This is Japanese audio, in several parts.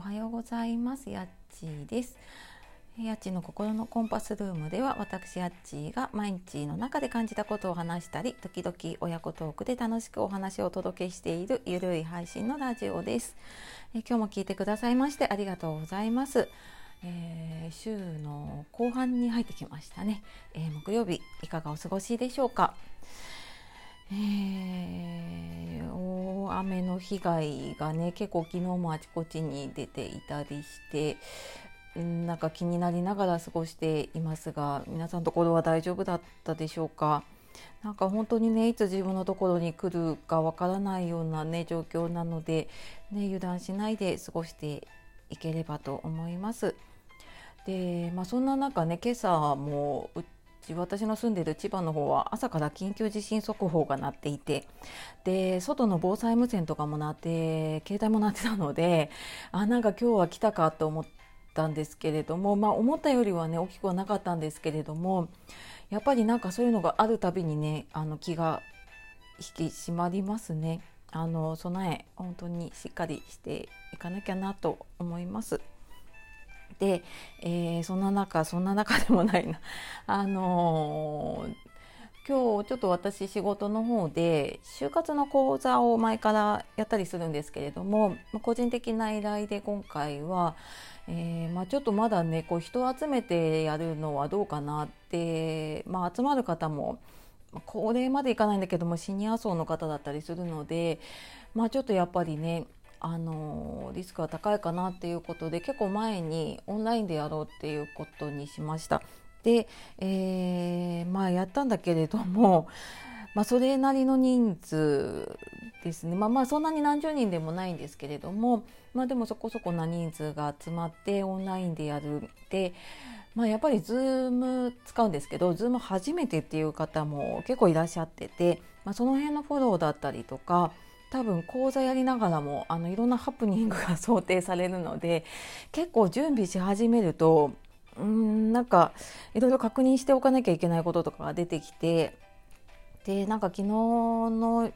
おはようございます。やっちーです。やっちーの心のコンパスルームでは私やっちーが毎日の中で感じたことを話したり時々親子トークで楽しくお話をお届けしているゆるい配信のラジオです。え今日も聞いてくださいましてありがとうございます。えー、週の後半に入ってきましたね、えー、木曜日いかがお過ごしでしょうか、えー、大雨の被害がね結構昨日もあちこちに出ていたりしてなんか気になりながら過ごしていますが皆さんのところは大丈夫だったでしょうか？なんか本当にねいつ自分のところに来るかわからないようなね状況なので、ね、油断しないで過ごしていければと思います。で、まあ、そんな中ね今朝も私の住んでる千葉の方は朝から緊急地震速報が鳴っていてで外の防災無線とかも鳴って携帯も鳴ってたのであなんか今日は来たかと思ったんですけれども、まあ、思ったよりはね大きくはなかったんですけれどもやっぱりなんかそういうのがあるたびにねあの気が引き締まりますね。あの備え本当にしっかりしていかなきゃなと思います。で、えー、そんな中そんな中でもないな。あのー、今日ちょっと私仕事の方で就活の講座を前からやったりするんですけれども個人的な依頼で今回は、えー、まあ、ちょっとまだねこう人を集めてやるのはどうかなって、まあ、集まる方も高齢までいかないんだけどもシニア層の方だったりするので、まあ、ちょっとやっぱりねあのリスクが高いかなっていうことで結構前にオンラインでやろうっていうことにしました。で、えー、まあやったんだけれども、まあ、それなりの人数ですねまあまあそんなに何十人でもないんですけれども、まあ、でもそこそこな人数が集まってオンラインでやるで、まあ、やっぱり Zoom 使うんですけど Zoom 初めてっていう方も結構いらっしゃってて、まあ、その辺のフォローだったりとか多分講座やりながらもあのいろんなハプニングが想定されるので結構準備し始めるとうんなんかいろいろ確認しておかなきゃいけないこととかが出てきてでなんか昨日の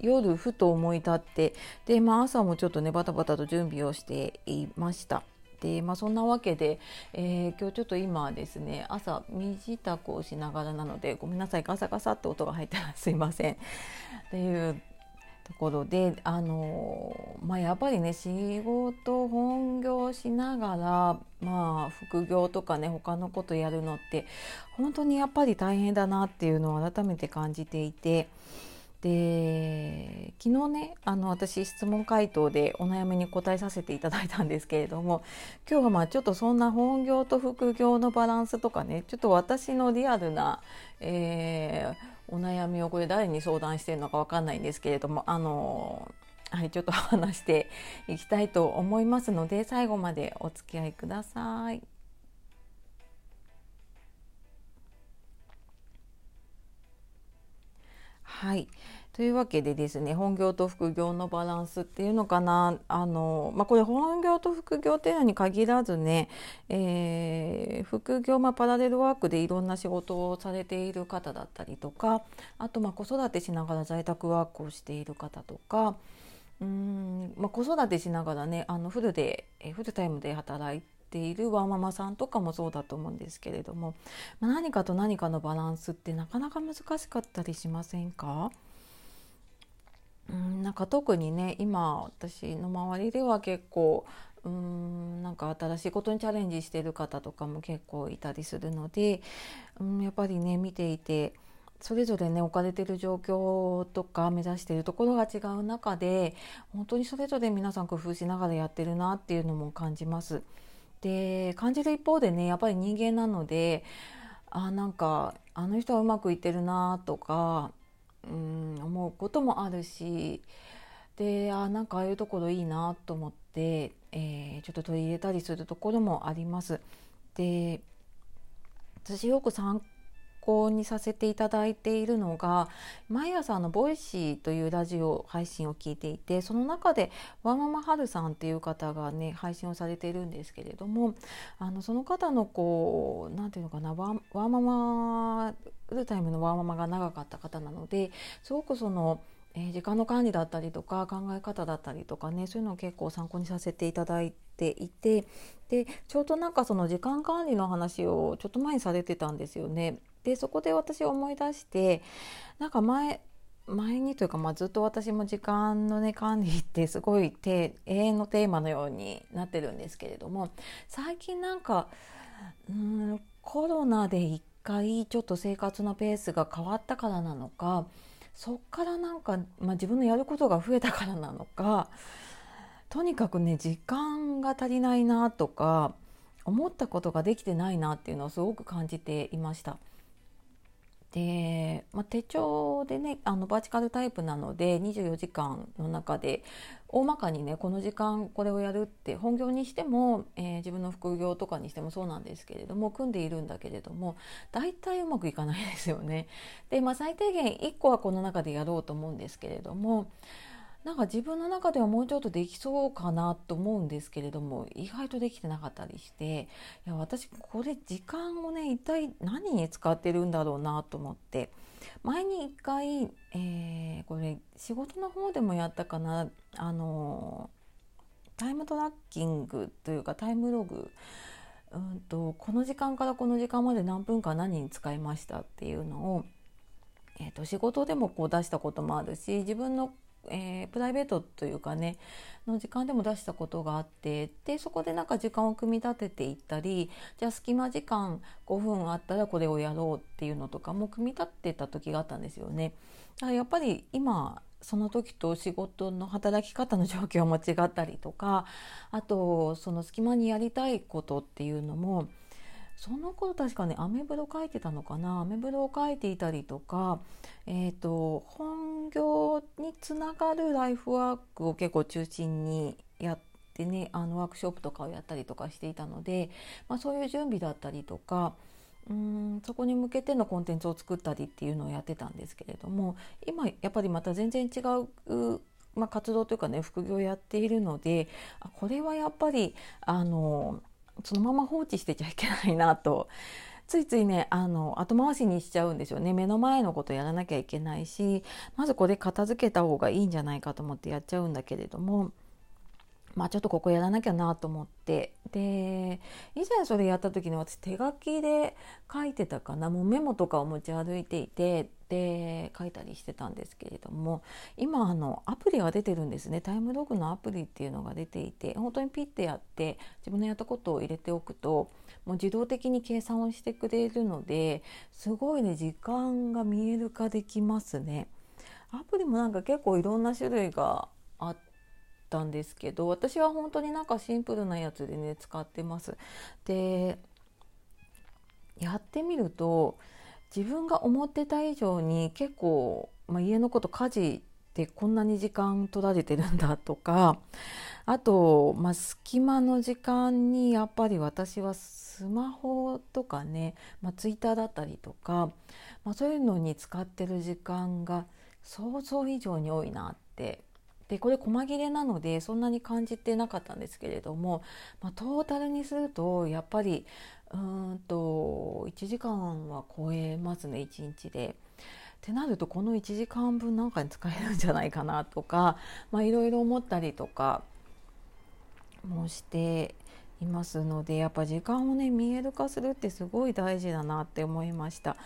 夜ふと思い立ってで、まあ、朝もちょっとねバタバタと準備をしていました。でまあ、そんなわけで、えー、今日ちょっと今ですね朝身支度をしながらなのでごめんなさいガサガサって音が入ったらすいませんっていうところであの、まあ、やっぱりね仕事本業しながら、まあ、副業とかね他のことやるのって本当にやっぱり大変だなっていうのを改めて感じていて。で昨日ねあの私質問回答でお悩みに答えさせていただいたんですけれども今日はまあちょっとそんな本業と副業のバランスとかねちょっと私のリアルな、えーお悩みをこれ誰に相談してるのか分かんないんですけれどもあのはいちょっと話していきたいと思いますので最後までお付き合いください。はいというわけでですね本業と副業のバランスっていうのかな。あの、まあ、これ本業と副業っていうのに限らずね、えー、副業、まあ、パラレルワークでいろんな仕事をされている方だったりとかあとまあ子育てしながら在宅ワークをしている方とかうん、まあ、子育てしながらねあのフルで、フルタイムで働いているワーママさんとかもそうだと思うんですけれども、まあ、何かと何かのバランスってなかなか難しかったりしませんか？うんなんか特にね今私の周りでは結構うんなんか新しいことにチャレンジしてる方とかも結構いたりするので、うん、やっぱりね見ていてそれぞれね置かれてる状況とか目指してるところが違う中で本当にそれぞれ皆さん工夫しながらやってるなっていうのも感じます。で感じる一方でねやっぱり人間なのであなんかあの人はうまくいってるなとかうん思うこともあるしであなんかああいうところいいなと思って、えー、ちょっと取り入れたりするところもあります。で私よく参考にさせていただいているのが毎朝の Voicy というラジオ配信を聞いていてその中でワーママハルさんっていう方がね配信をされているんですけれどもあのその方のこう何て言うのかなワーママフルタイムのワーママが長かった方なのですごくそのえ、時間の管理だったりとか考え方だったりとかねそういうのを結構参考にさせていただいていてでちょうどなんかその時間管理の話をちょっと前にされてたんですよね。でそこで私思い出してなんか前前にというか、まあ、ずっと私も時間の、ね、管理ってすごい永遠のテーマのようになってるんですけれども最近なんかうんコロナで一回ちょっと生活のペースが変わったからなのかそっからなんか、まあ、自分のやることが増えたからなのかとにかくね時間が足りないなとか思ったことができてないなっていうのをすごく感じていました。で、まあ、手帳でねあのバーチカルタイプなので24時間の中で大まかにねこの時間これをやるって本業にしても、えー、自分の副業とかにしてもそうなんですけれども組んでいるんだけれども大体うまくいかないですよね。で、まあ、最低限1個はこの中でやろうと思うんですけれどもなんか自分の中ではもうちょっとできそうかなと思うんですけれども意外とできてなかったりしていや私これ時間をね一体何に使ってるんだろうなと思って。前に一回、えー、これ仕事の方でもやったかな。あのタイムトラッキングというかタイムログ。うんとこの時間からこの時間まで何分間何に使いましたっていうのをえーと仕事でもこう出したこともあるし自分のえー、プライベートというかねの時間でも出したことがあってでそこでなんか時間を組み立てていったりじゃあ隙間時間5分あったらこれをやろうっていうのとかも組み立てた時があったんですよね。だからやっぱり今その時と仕事の働き方の状況も違ったりとかあとその隙間にやりたいことっていうのもその頃確かねアメブロ書いてたのかな？アメブロを書いていたりとか、えーと、本業につながるライフワークを結構中心にやってねあのワークショップとかをやったりとかしていたので、まあ、そういう準備だったりとかうんそこに向けてのコンテンツを作ったりっていうのをやってたんですけれども今やっぱりまた全然違うまあ、活動というかね副業やっているのでこれはやっぱりあのそのまま放置してちゃいけないなと。ついついねあの後回しにしちゃうんですよね。目の前のことやらなきゃいけないしまずこれ片付けた方がいいんじゃないかと思ってやっちゃうんだけれどもまあちょっとここやらなきゃなと思って。で以前それやった時に私手書きで書いてたかな。もうメモとかを持ち歩いていてで書いたりしてたんですけれども今あのアプリが出てるんですねタイムログのアプリっていうのが出ていて本当にピッてやって自分のやったことを入れておくともう自動的に計算をしてくれるのですごいね時間が見える化できますね。アプリもなんか結構いろんな種類があったんですけど私は本当になんかシンプルなやつでね使ってます。でやってみると自分が思ってた以上に結構、まあ、家のこと家事ってこんなに時間取られてるんだとかあと、まあ、隙間の時間にやっぱり私はスマホとかね、まあ、ツイッターだったりとか、まあ、そういうのに使ってる時間が想像以上に多いなってでこれ細切れなのでそんなに感じてなかったんですけれども、まあ、トータルにするとやっぱりうんと1時間は超えますね1日で。ってなるとこの1時間分なんかに使えるんじゃないかなとかいろいろ思ったりとかもしていますのでやっぱ時間をね見える化するってすごい大事だなって思いました。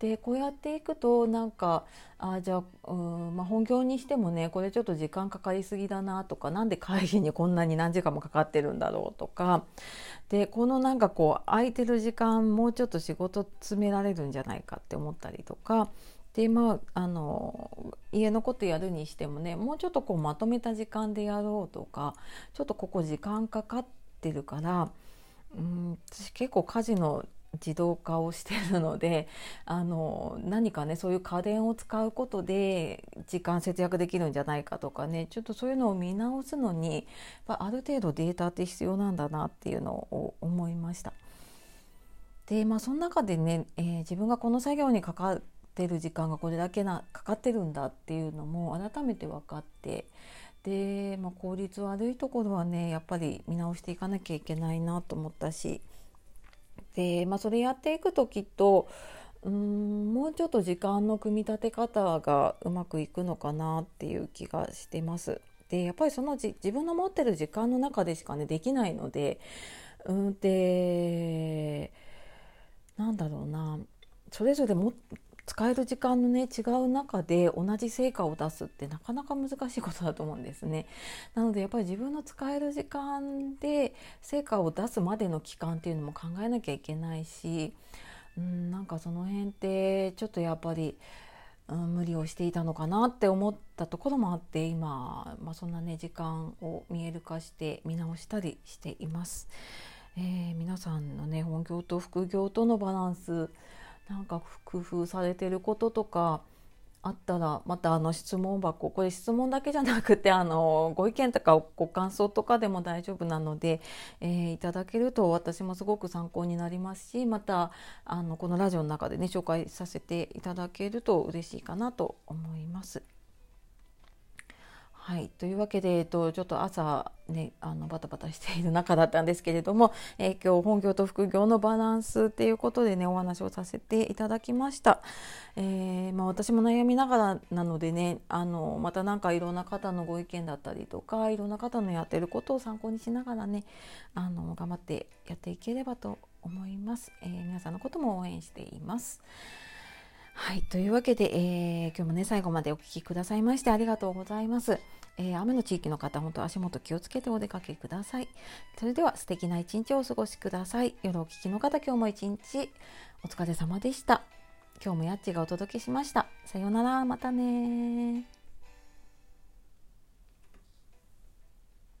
でこうやっていくとなんかあじゃあ、うんまあ、本業にしてもねこれちょっと時間かかりすぎだなとか何で会議にこんなに何時間もかかってるんだろうとかでこのなんかこう空いてる時間もうちょっと仕事詰められるんじゃないかって思ったりとかでまああの家のことやるにしてもねもうちょっとこうまとめた時間でやろうとかちょっとここ時間かかってるからうん私結構家事の自動化をしてるので あの何かねそういう家電を使うことで時間節約できるんじゃないかとかねちょっとそういうのを見直すのにある程度データって必要なんだなっていうのを思いました。でまあその中でね、えー、自分がこの作業にかかってる時間がこれだけなかかってるんだっていうのも改めて分かってで、まあ、効率悪いところはねやっぱり見直していかなきゃいけないなと思ったしで、まあ、それやっていくときっとうんもうちょっと時間の組み立て方がうまくいくのかなっていう気がしてます。でやっぱりその自分の持ってる時間の中でしかねできないのでうんでなんだろうなそれぞれも使える時間のね違う中で同じ成果を出すってなかなか難しいことだと思うんですね。なのでやっぱり自分の使える時間で成果を出すまでの期間っていうのも考えなきゃいけないしうんなんかその辺ってちょっとやっぱり、うん、無理をしていたのかなって思ったところもあって今、まあ、そんなね時間を見える化して見直したりしています。えー、皆さんのね本業と副業とのバランスなんか工夫されてることとかあったらまたあの質問箱これ質問だけじゃなくてあのご意見とかご感想とかでも大丈夫なので、えー、いただけると私もすごく参考になりますしまたあのこのラジオの中でね紹介させていただけると嬉しいかなと思います。はい、というわけで、えっと、ちょっと朝、ね、あのバタバタしている中だったんですけれども、えー、今日本業と副業のバランスっていうことでねお話をさせていただきました、えー、まあ、私も悩みながらなのでねあのまた何かいろんな方のご意見だったりとかいろんな方のやってることを参考にしながらねあの頑張ってやっていければと思います、えー、皆さんのことも応援しています。はい、というわけで、えー、今日もね最後までお聴きくださいましてありがとうございます。えー、雨の地域の方、本当足元気をつけてお出かけください。それでは素敵な一日をお過ごしください。夜お聞きの方、今日も一日お疲れ様でした。今日もやっちがお届けしました。さようなら、またね